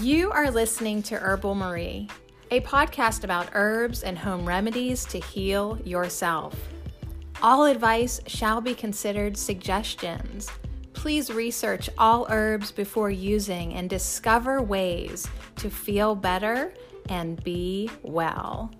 You are listening to Herbal Marie, a podcast about herbs and home remedies to heal yourself. All advice shall be considered suggestions. Please research all herbs before using and discover ways to feel better and be well.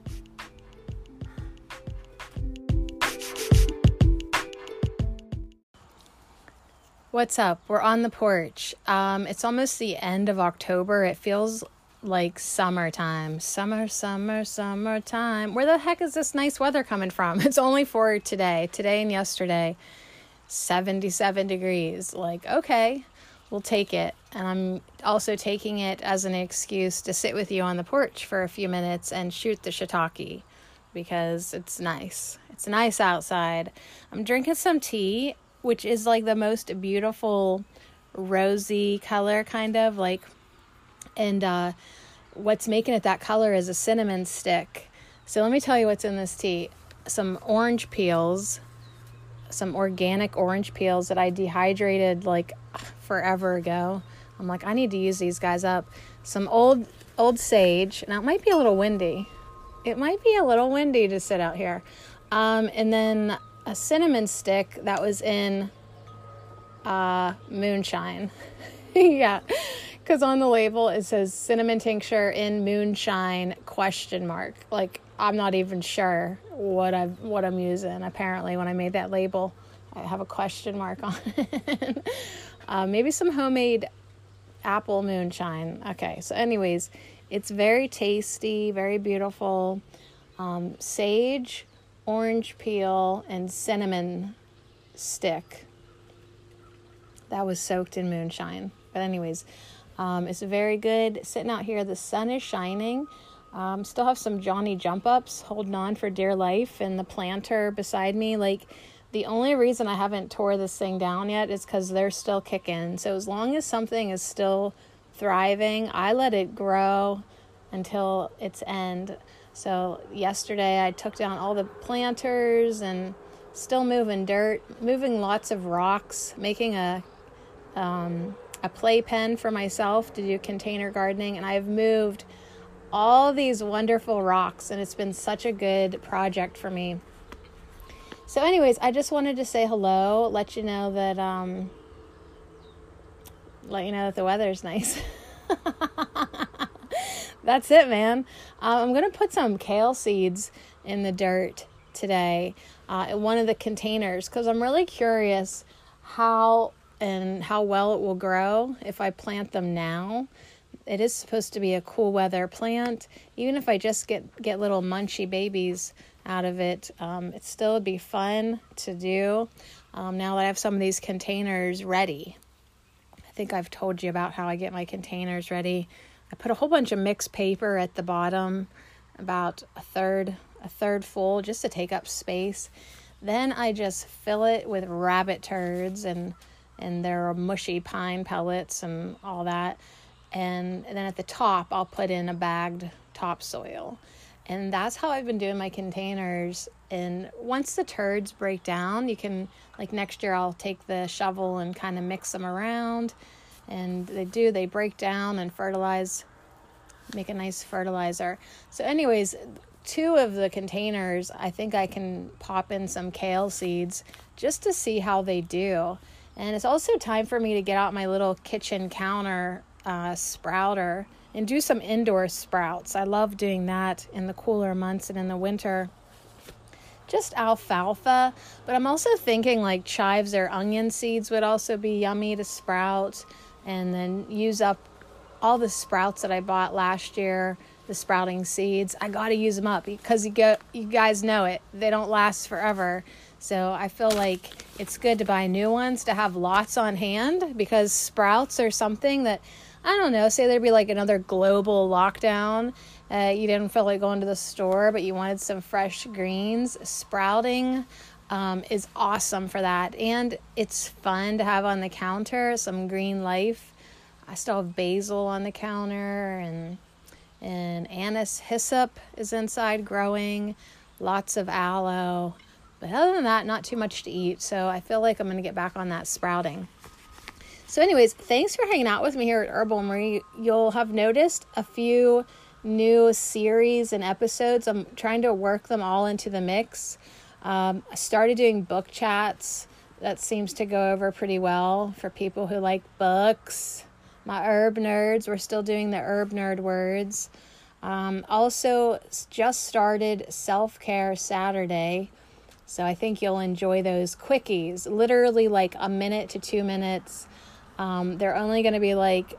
What's up? We're on the porch. Um, it's almost the end of October. It feels like summertime. Summer, summer, summertime. Where the heck is this nice weather coming from? It's only for today, today and yesterday. 77 degrees. Like, okay, we'll take it. And I'm also taking it as an excuse to sit with you on the porch for a few minutes and shoot the shiitake because it's nice. It's nice outside. I'm drinking some tea which is like the most beautiful rosy color kind of like and uh what's making it that color is a cinnamon stick. So let me tell you what's in this tea. Some orange peels, some organic orange peels that I dehydrated like forever ago. I'm like I need to use these guys up. Some old old sage. Now it might be a little windy. It might be a little windy to sit out here. Um, and then a cinnamon stick that was in uh, moonshine. yeah, because on the label it says cinnamon tincture in moonshine question mark. Like I'm not even sure what I what I'm using. Apparently, when I made that label, I have a question mark on it. uh, maybe some homemade apple moonshine. Okay, so anyways, it's very tasty, very beautiful. Um, sage orange peel and cinnamon stick that was soaked in moonshine. But, anyways, um, it's very good. Sitting out here, the sun is shining. Um, still have some Johnny jump ups holding on for dear life, and the planter beside me. Like, the only reason I haven't tore this thing down yet is because they're still kicking. So, as long as something is still thriving, I let it grow until its end. So yesterday I took down all the planters and still moving dirt, moving lots of rocks, making a um, a playpen for myself to do container gardening, and I've moved all these wonderful rocks, and it's been such a good project for me. So, anyways, I just wanted to say hello, let you know that um, let you know that the weather's nice. that's it, man. Uh, I'm going to put some kale seeds in the dirt today uh, in one of the containers because I'm really curious how and how well it will grow if I plant them now. It is supposed to be a cool weather plant. Even if I just get get little munchy babies out of it, um, it still would be fun to do. Um, now that I have some of these containers ready, I think I've told you about how I get my containers ready. I put a whole bunch of mixed paper at the bottom, about a third a third full just to take up space. Then I just fill it with rabbit turds and and their mushy pine pellets and all that. And, and then at the top I'll put in a bagged topsoil. And that's how I've been doing my containers. And once the turds break down, you can like next year I'll take the shovel and kind of mix them around and they do they break down and fertilize make a nice fertilizer. So anyways two of the containers i think i can pop in some kale seeds just to see how they do. And it's also time for me to get out my little kitchen counter uh, sprouter and do some indoor sprouts. I love doing that in the cooler months and in the winter. Just alfalfa but i'm also thinking like chives or onion seeds would also be yummy to sprout and then use up all the sprouts that I bought last year, the sprouting seeds. I got to use them up because you go you guys know it. They don't last forever. So I feel like it's good to buy new ones to have lots on hand because sprouts are something that I don't know, say there'd be like another global lockdown. Uh, you didn't feel like going to the store, but you wanted some fresh greens. Sprouting um, is awesome for that. And it's fun to have on the counter some green life. I still have basil on the counter and and anise hyssop is inside growing, lots of aloe. But other than that, not too much to eat. So I feel like I'm going to get back on that sprouting. So, anyways, thanks for hanging out with me here at Herbal Marie. You'll have noticed a few new series and episodes. I'm trying to work them all into the mix. Um, I started doing book chats. That seems to go over pretty well for people who like books. My herb nerds, we're still doing the herb nerd words. Um, also, just started Self Care Saturday. So I think you'll enjoy those quickies, literally like a minute to two minutes. Um, they're only going to be like,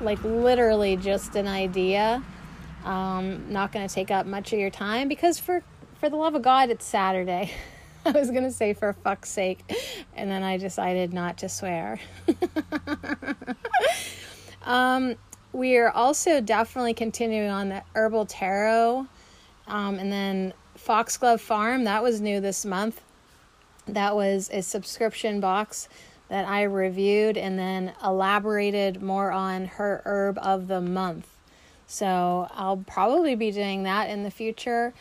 like literally just an idea. Um, not going to take up much of your time because for for the love of God, it's Saturday. I was going to say for fuck's sake, and then I decided not to swear. um, we are also definitely continuing on the herbal tarot, um, and then Foxglove Farm that was new this month. That was a subscription box that I reviewed and then elaborated more on her herb of the month. So I'll probably be doing that in the future.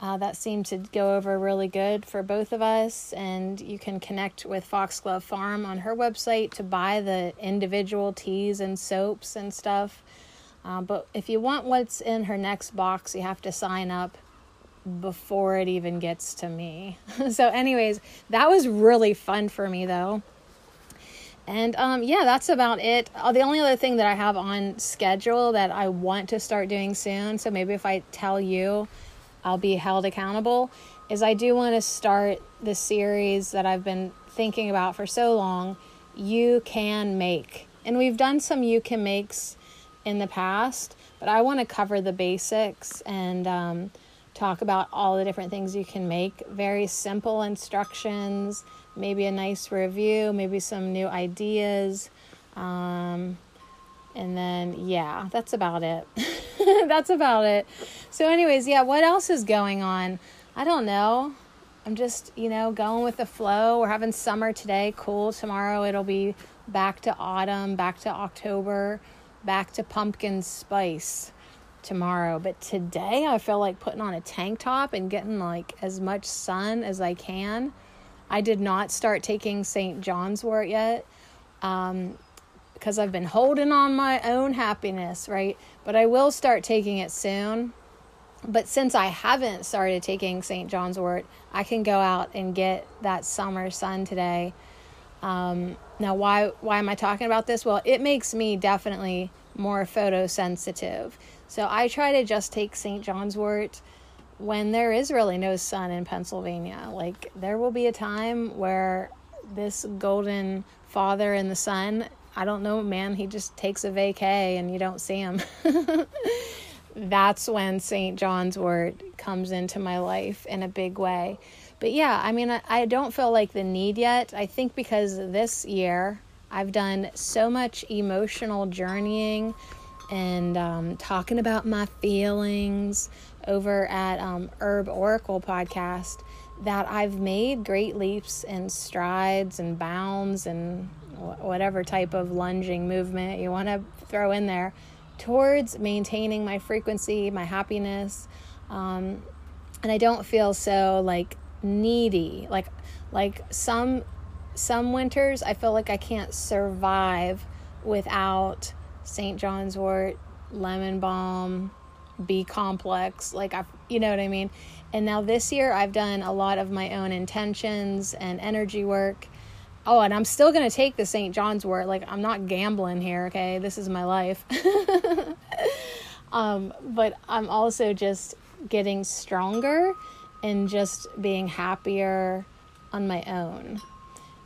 Uh, that seemed to go over really good for both of us. And you can connect with Foxglove Farm on her website to buy the individual teas and soaps and stuff. Uh, but if you want what's in her next box, you have to sign up before it even gets to me. so, anyways, that was really fun for me though. And um, yeah, that's about it. Uh, the only other thing that I have on schedule that I want to start doing soon, so maybe if I tell you, I'll be held accountable is I do want to start the series that I've been thinking about for so long. You can make. And we've done some you can makes in the past, but I want to cover the basics and um, talk about all the different things you can make. Very simple instructions, maybe a nice review, maybe some new ideas. Um, and then, yeah, that's about it. that's about it. So, anyways, yeah, what else is going on? I don't know. I'm just, you know, going with the flow. We're having summer today, cool. Tomorrow it'll be back to autumn, back to October, back to pumpkin spice tomorrow. But today I feel like putting on a tank top and getting like as much sun as I can. I did not start taking St. John's wort yet. Um, because I've been holding on my own happiness, right? But I will start taking it soon. But since I haven't started taking St. John's wort, I can go out and get that summer sun today. Um, now, why why am I talking about this? Well, it makes me definitely more photosensitive. So I try to just take St. John's wort when there is really no sun in Pennsylvania. Like there will be a time where this golden father in the sun I don't know, man, he just takes a vacay and you don't see him. That's when St. John's wort comes into my life in a big way. But yeah, I mean, I, I don't feel like the need yet. I think because this year I've done so much emotional journeying and um, talking about my feelings over at um, Herb Oracle podcast that I've made great leaps and strides and bounds and whatever type of lunging movement you want to throw in there towards maintaining my frequency, my happiness. Um, and I don't feel so like needy. Like like some some winters I feel like I can't survive without St. John's wort, lemon balm, B complex. Like I you know what I mean? And now this year I've done a lot of my own intentions and energy work Oh, and I'm still going to take the St. John's wort. Like, I'm not gambling here, okay? This is my life. um, but I'm also just getting stronger and just being happier on my own.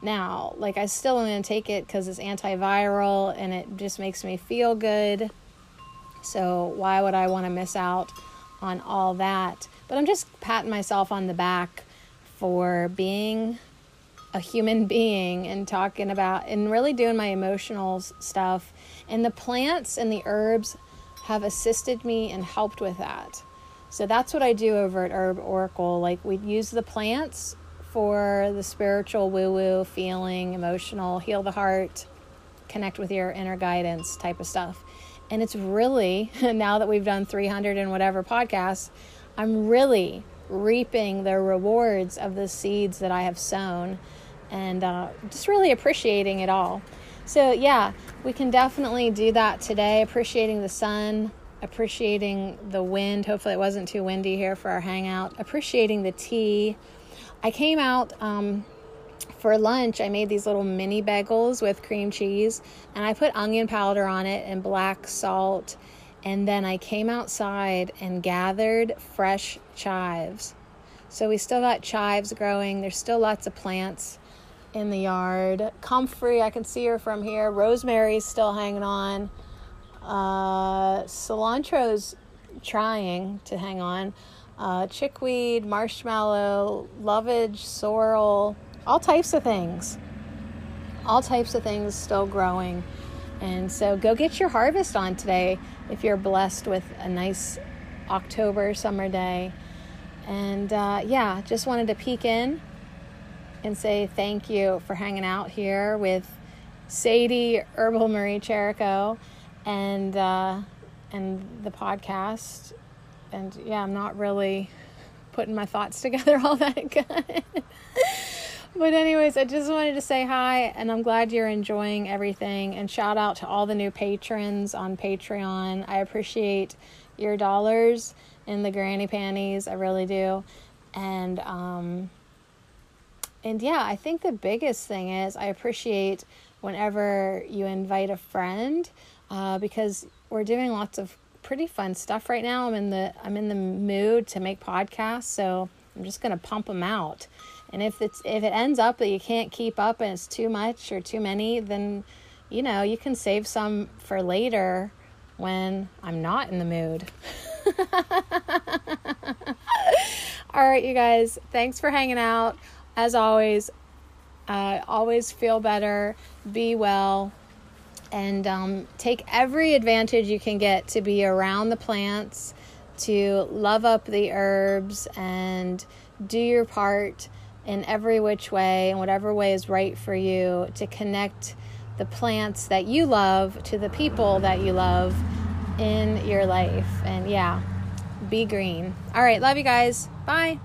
Now, like, I still am going to take it because it's antiviral and it just makes me feel good. So, why would I want to miss out on all that? But I'm just patting myself on the back for being a human being and talking about and really doing my emotional stuff. And the plants and the herbs have assisted me and helped with that. So that's what I do over at Herb Oracle. Like we use the plants for the spiritual woo woo, feeling, emotional, heal the heart, connect with your inner guidance type of stuff. And it's really, now that we've done 300 and whatever podcasts, I'm really reaping the rewards of the seeds that I have sown and uh, just really appreciating it all. So, yeah, we can definitely do that today, appreciating the sun, appreciating the wind. Hopefully, it wasn't too windy here for our hangout, appreciating the tea. I came out um, for lunch. I made these little mini bagels with cream cheese, and I put onion powder on it and black salt. And then I came outside and gathered fresh chives. So we still got chives growing. There's still lots of plants in the yard. Comfrey, I can see her from here. Rosemary's still hanging on. Uh, cilantro's trying to hang on. Uh, chickweed, marshmallow, lovage, sorrel, all types of things. All types of things still growing. And so go get your harvest on today if you're blessed with a nice October summer day. And uh, yeah, just wanted to peek in and say thank you for hanging out here with Sadie Herbal Marie Cherico and uh, and the podcast. And yeah, I'm not really putting my thoughts together all that good. but anyways, I just wanted to say hi and I'm glad you're enjoying everything and shout out to all the new patrons on Patreon. I appreciate your dollars in the granny panties. I really do. And um and yeah, I think the biggest thing is I appreciate whenever you invite a friend uh, because we're doing lots of pretty fun stuff right now. I'm in the I'm in the mood to make podcasts, so I'm just gonna pump them out. And if it's if it ends up that you can't keep up and it's too much or too many, then you know you can save some for later when I'm not in the mood. All right, you guys, thanks for hanging out. As always, uh, always feel better, be well, and um, take every advantage you can get to be around the plants, to love up the herbs, and do your part in every which way, in whatever way is right for you, to connect the plants that you love to the people that you love in your life. And yeah, be green. All right, love you guys. Bye.